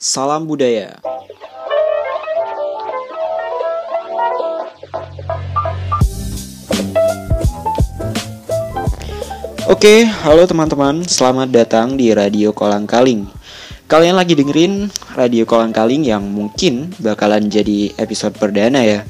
Salam budaya. Oke, halo teman-teman, selamat datang di Radio Kolang Kaling. Kalian lagi dengerin Radio Kolang Kaling yang mungkin bakalan jadi episode perdana ya.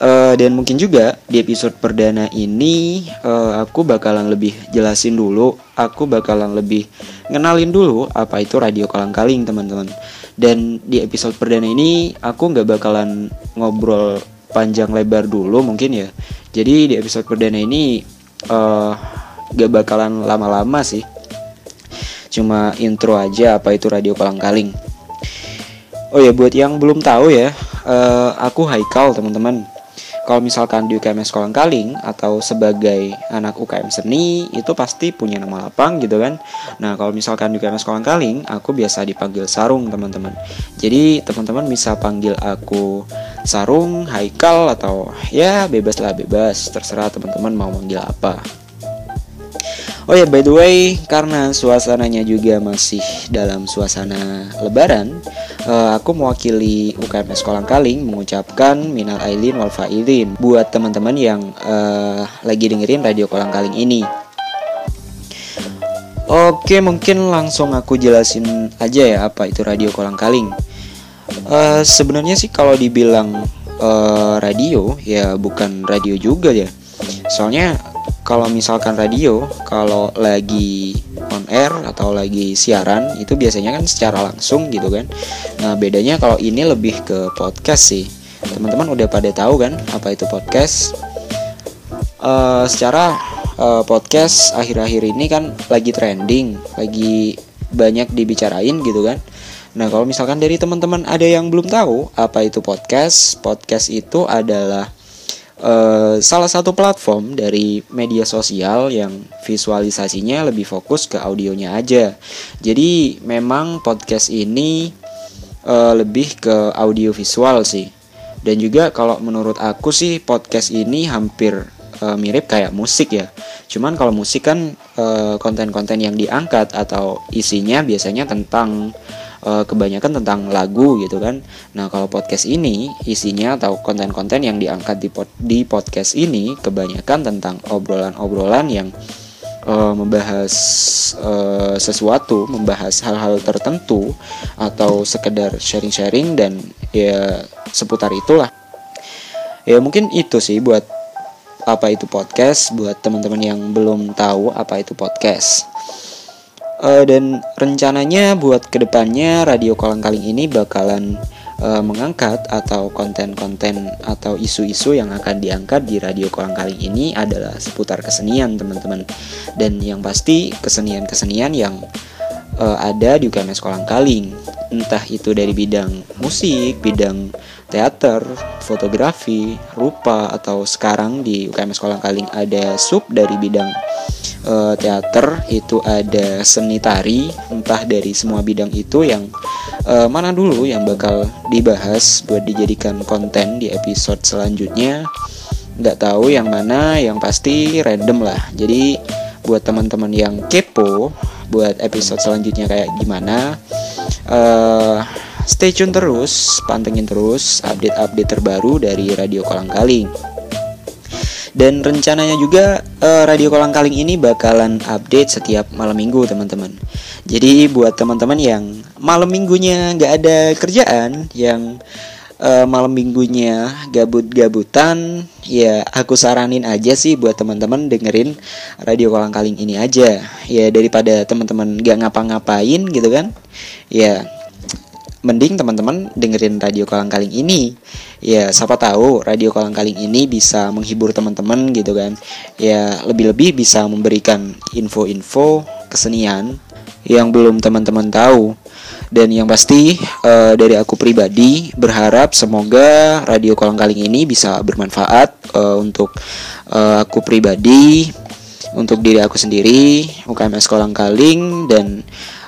Uh, dan mungkin juga di episode perdana ini uh, aku bakalan lebih jelasin dulu, aku bakalan lebih ngenalin dulu apa itu radio kolang kaling teman-teman. Dan di episode perdana ini aku nggak bakalan ngobrol panjang lebar dulu mungkin ya. Jadi di episode perdana ini uh, gak bakalan lama-lama sih. Cuma intro aja apa itu radio kolang kaling. Oh ya buat yang belum tahu ya, uh, aku Haikal teman-teman kalau misalkan di UKMS Kolang Kaling atau sebagai anak UKM seni itu pasti punya nama lapang gitu kan. Nah, kalau misalkan di UKMS Kolang Kaling, aku biasa dipanggil Sarung, teman-teman. Jadi, teman-teman bisa panggil aku Sarung, Haikal atau ya bebas lah bebas, terserah teman-teman mau manggil apa. Oh ya, by the way, karena suasananya juga masih dalam suasana lebaran, uh, aku mewakili UKMS Kolang Kaling mengucapkan minal ailin wal failin buat teman-teman yang uh, lagi dengerin radio Kolang Kaling ini. Oke, mungkin langsung aku jelasin aja ya apa itu radio Kolang Kaling. Uh, Sebenarnya sih kalau dibilang uh, radio ya bukan radio juga ya. Soalnya kalau misalkan radio kalau lagi on air atau lagi siaran itu biasanya kan secara langsung gitu kan. Nah bedanya kalau ini lebih ke podcast sih. Teman-teman udah pada tahu kan apa itu podcast? Uh, secara uh, podcast akhir-akhir ini kan lagi trending lagi banyak dibicarain gitu kan. Nah, kalau misalkan dari teman-teman ada yang belum tahu apa itu podcast, podcast itu adalah uh, salah satu platform dari media sosial yang visualisasinya lebih fokus ke audionya aja. Jadi memang podcast ini uh, lebih ke audio visual sih. Dan juga kalau menurut aku sih podcast ini hampir uh, mirip kayak musik ya. Cuman kalau musik kan konten-konten yang diangkat atau isinya biasanya tentang uh, kebanyakan tentang lagu gitu kan. Nah, kalau podcast ini isinya atau konten-konten yang diangkat di pod di podcast ini kebanyakan tentang obrolan-obrolan yang uh, membahas uh, sesuatu, membahas hal-hal tertentu atau sekedar sharing-sharing dan ya seputar itulah. Ya mungkin itu sih buat apa itu podcast buat teman-teman yang belum tahu apa itu podcast uh, dan rencananya buat ke depannya radio kolang kaling ini bakalan uh, mengangkat atau konten-konten atau isu-isu yang akan diangkat di radio kolang kaling ini adalah seputar kesenian teman-teman. Dan yang pasti kesenian-kesenian yang uh, ada di UKMS Kolang Kaling. Entah itu dari bidang musik, bidang teater, fotografi, rupa atau sekarang di UKMS Kolang Kaling ada sub dari bidang uh, teater itu ada seni tari entah dari semua bidang itu yang uh, mana dulu yang bakal dibahas buat dijadikan konten di episode selanjutnya. Nggak tahu yang mana yang pasti random lah. Jadi buat teman-teman yang kepo buat episode selanjutnya kayak gimana uh, stay tune terus pantengin terus update-update terbaru dari Radio Kolang Kaling dan rencananya juga uh, Radio Kolang Kaling ini bakalan update setiap malam minggu teman-teman. Jadi buat teman-teman yang malam minggunya nggak ada kerjaan, yang uh, malam minggunya gabut-gabutan, ya aku saranin aja sih buat teman-teman dengerin Radio Kolang Kaling ini aja. Ya daripada teman-teman nggak ngapa-ngapain gitu kan. Ya mending teman-teman dengerin radio kolang kaling ini. Ya siapa tahu radio kolang kaling ini bisa menghibur teman-teman gitu kan. Ya lebih-lebih bisa memberikan info-info kesenian yang belum teman-teman tahu. Dan yang pasti uh, dari aku pribadi berharap semoga radio kolang kaling ini bisa bermanfaat uh, untuk uh, aku pribadi untuk diri aku sendiri UKMS Kolang Kaling dan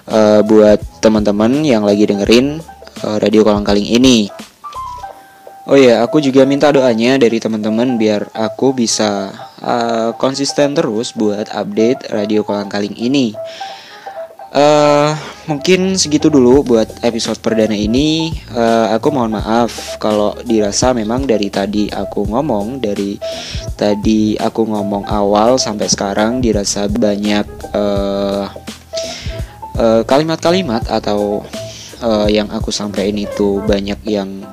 uh, buat teman-teman yang lagi dengerin uh, radio kolang kaling ini. Oh ya, aku juga minta doanya dari teman-teman biar aku bisa uh, konsisten terus buat update radio kolang kaling ini. Uh, mungkin segitu dulu buat episode perdana ini. Uh, aku mohon maaf kalau dirasa memang dari tadi aku ngomong dari tadi aku ngomong awal sampai sekarang dirasa banyak kalimat-kalimat uh, atau uh, yang aku sampaikan itu banyak yang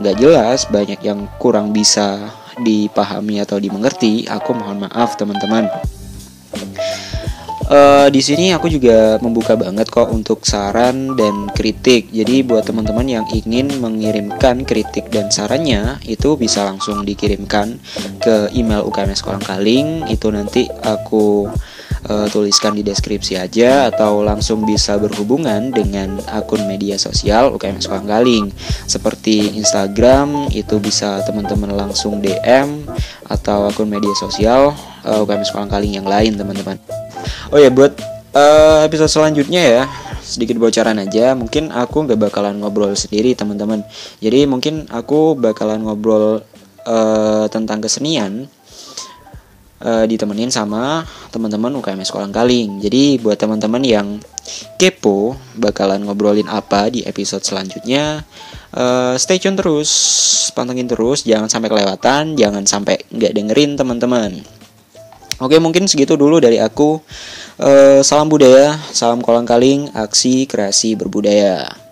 nggak jelas, banyak yang kurang bisa dipahami atau dimengerti. Aku mohon maaf teman-teman. Uh, di sini aku juga membuka banget kok untuk saran dan kritik. Jadi buat teman-teman yang ingin mengirimkan kritik dan sarannya itu bisa langsung dikirimkan ke email UKMS Kolang Kaling. Itu nanti aku uh, tuliskan di deskripsi aja atau langsung bisa berhubungan dengan akun media sosial UKMS Kolang Kaling seperti Instagram itu bisa teman-teman langsung DM atau akun media sosial uh, UKMS Kolang Kaling yang lain teman-teman. Oh ya buat uh, episode selanjutnya ya sedikit bocoran aja. Mungkin aku nggak bakalan ngobrol sendiri teman-teman. Jadi mungkin aku bakalan ngobrol uh, tentang kesenian uh, ditemenin sama teman-teman UKMS Kolang Kaling jadi buat teman-teman yang kepo bakalan ngobrolin apa di episode selanjutnya uh, stay tune terus pantengin terus jangan sampai kelewatan jangan sampai nggak dengerin teman-teman Oke mungkin segitu dulu dari aku. Uh, salam budaya, salam kolang kaling, aksi kreasi berbudaya.